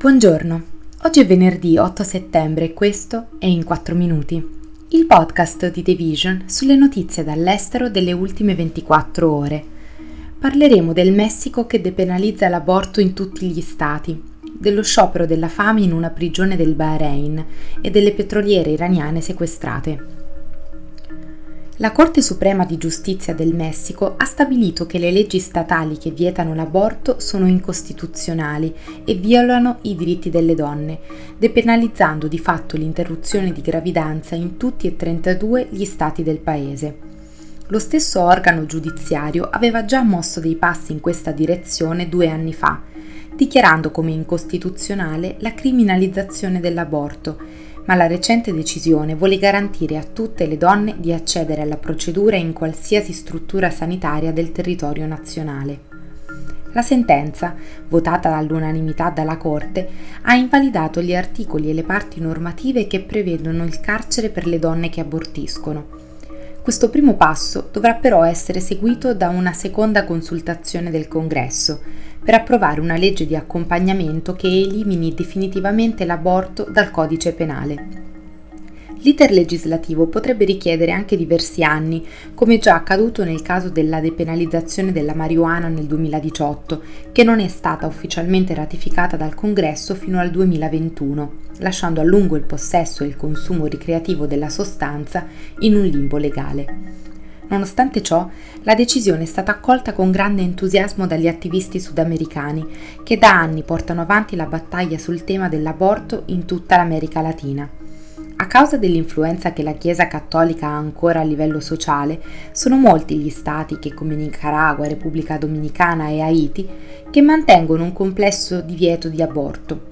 Buongiorno, oggi è venerdì 8 settembre e questo è In 4 Minuti, il podcast di The Vision sulle notizie dall'estero delle ultime 24 ore. Parleremo del Messico che depenalizza l'aborto in tutti gli stati, dello sciopero della fame in una prigione del Bahrain e delle petroliere iraniane sequestrate. La Corte Suprema di Giustizia del Messico ha stabilito che le leggi statali che vietano l'aborto sono incostituzionali e violano i diritti delle donne, depenalizzando di fatto l'interruzione di gravidanza in tutti e 32 gli stati del paese. Lo stesso organo giudiziario aveva già mosso dei passi in questa direzione due anni fa, dichiarando come incostituzionale la criminalizzazione dell'aborto ma la recente decisione vuole garantire a tutte le donne di accedere alla procedura in qualsiasi struttura sanitaria del territorio nazionale. La sentenza, votata all'unanimità dalla Corte, ha invalidato gli articoli e le parti normative che prevedono il carcere per le donne che abortiscono. Questo primo passo dovrà però essere seguito da una seconda consultazione del Congresso, per approvare una legge di accompagnamento che elimini definitivamente l'aborto dal codice penale. L'iter legislativo potrebbe richiedere anche diversi anni, come già accaduto nel caso della depenalizzazione della marijuana nel 2018, che non è stata ufficialmente ratificata dal Congresso fino al 2021, lasciando a lungo il possesso e il consumo ricreativo della sostanza in un limbo legale. Nonostante ciò, la decisione è stata accolta con grande entusiasmo dagli attivisti sudamericani, che da anni portano avanti la battaglia sul tema dell'aborto in tutta l'America Latina. Causa dell'influenza che la Chiesa cattolica ha ancora a livello sociale, sono molti gli stati che come Nicaragua, Repubblica Dominicana e Haiti che mantengono un complesso divieto di aborto,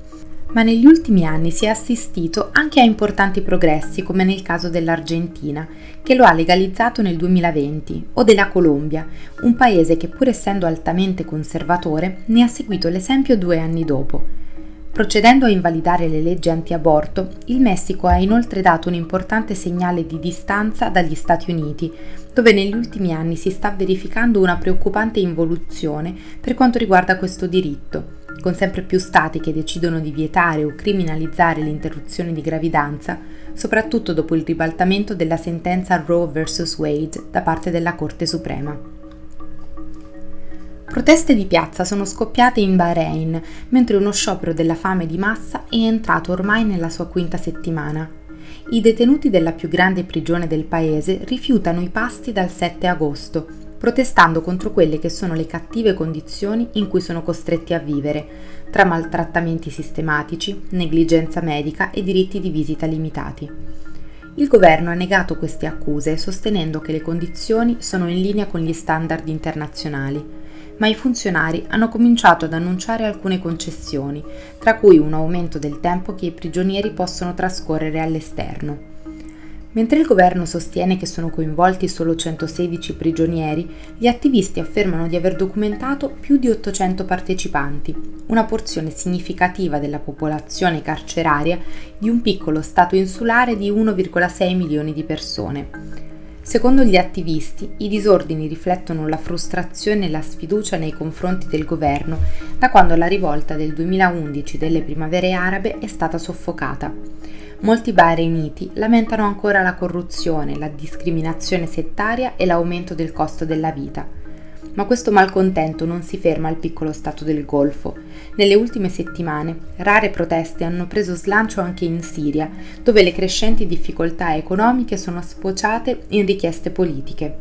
ma negli ultimi anni si è assistito anche a importanti progressi, come nel caso dell'Argentina, che lo ha legalizzato nel 2020, o della Colombia, un paese che pur essendo altamente conservatore ne ha seguito l'esempio due anni dopo. Procedendo a invalidare le leggi anti-aborto, il Messico ha inoltre dato un importante segnale di distanza dagli Stati Uniti, dove negli ultimi anni si sta verificando una preoccupante involuzione per quanto riguarda questo diritto con sempre più stati che decidono di vietare o criminalizzare l'interruzione di gravidanza, soprattutto dopo il ribaltamento della sentenza Roe vs. Wade da parte della Corte Suprema. Proteste di piazza sono scoppiate in Bahrain, mentre uno sciopero della fame di massa è entrato ormai nella sua quinta settimana. I detenuti della più grande prigione del paese rifiutano i pasti dal 7 agosto, protestando contro quelle che sono le cattive condizioni in cui sono costretti a vivere, tra maltrattamenti sistematici, negligenza medica e diritti di visita limitati. Il governo ha negato queste accuse sostenendo che le condizioni sono in linea con gli standard internazionali, ma i funzionari hanno cominciato ad annunciare alcune concessioni, tra cui un aumento del tempo che i prigionieri possono trascorrere all'esterno. Mentre il governo sostiene che sono coinvolti solo 116 prigionieri, gli attivisti affermano di aver documentato più di 800 partecipanti, una porzione significativa della popolazione carceraria di un piccolo stato insulare di 1,6 milioni di persone. Secondo gli attivisti, i disordini riflettono la frustrazione e la sfiducia nei confronti del governo da quando la rivolta del 2011 delle primavere arabe è stata soffocata. Molti bahrainiti lamentano ancora la corruzione, la discriminazione settaria e l'aumento del costo della vita. Ma questo malcontento non si ferma al piccolo stato del Golfo. Nelle ultime settimane rare proteste hanno preso slancio anche in Siria, dove le crescenti difficoltà economiche sono sfociate in richieste politiche.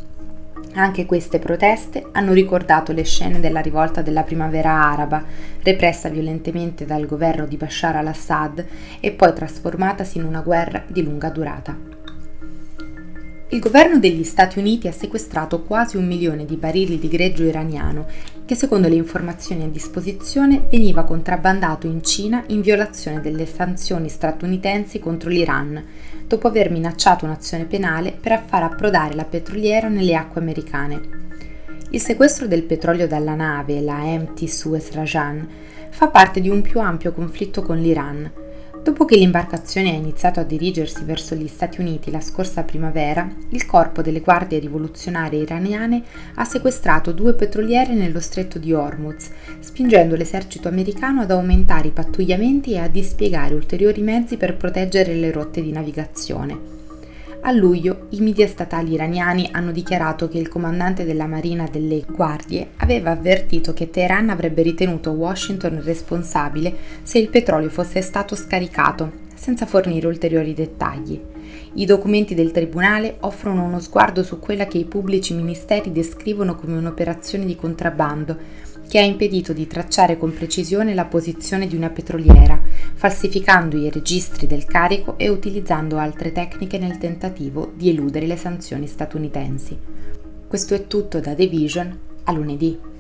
Anche queste proteste hanno ricordato le scene della rivolta della primavera araba, repressa violentemente dal governo di Bashar al-Assad e poi trasformatasi in una guerra di lunga durata. Il governo degli Stati Uniti ha sequestrato quasi un milione di barili di greggio iraniano che secondo le informazioni a disposizione veniva contrabbandato in Cina in violazione delle sanzioni statunitensi contro l'Iran, dopo aver minacciato un'azione penale per far approdare la petroliera nelle acque americane. Il sequestro del petrolio dalla nave, la MT Suez Rajan, fa parte di un più ampio conflitto con l'Iran, Dopo che l'imbarcazione ha iniziato a dirigersi verso gli Stati Uniti la scorsa primavera, il corpo delle guardie rivoluzionarie iraniane ha sequestrato due petroliere nello stretto di Hormuz, spingendo l'esercito americano ad aumentare i pattugliamenti e a dispiegare ulteriori mezzi per proteggere le rotte di navigazione. A luglio i media statali iraniani hanno dichiarato che il comandante della Marina delle Guardie aveva avvertito che Teheran avrebbe ritenuto Washington responsabile se il petrolio fosse stato scaricato, senza fornire ulteriori dettagli. I documenti del Tribunale offrono uno sguardo su quella che i pubblici ministeri descrivono come un'operazione di contrabbando che ha impedito di tracciare con precisione la posizione di una petroliera, falsificando i registri del carico e utilizzando altre tecniche nel tentativo di eludere le sanzioni statunitensi. Questo è tutto da The Vision a lunedì.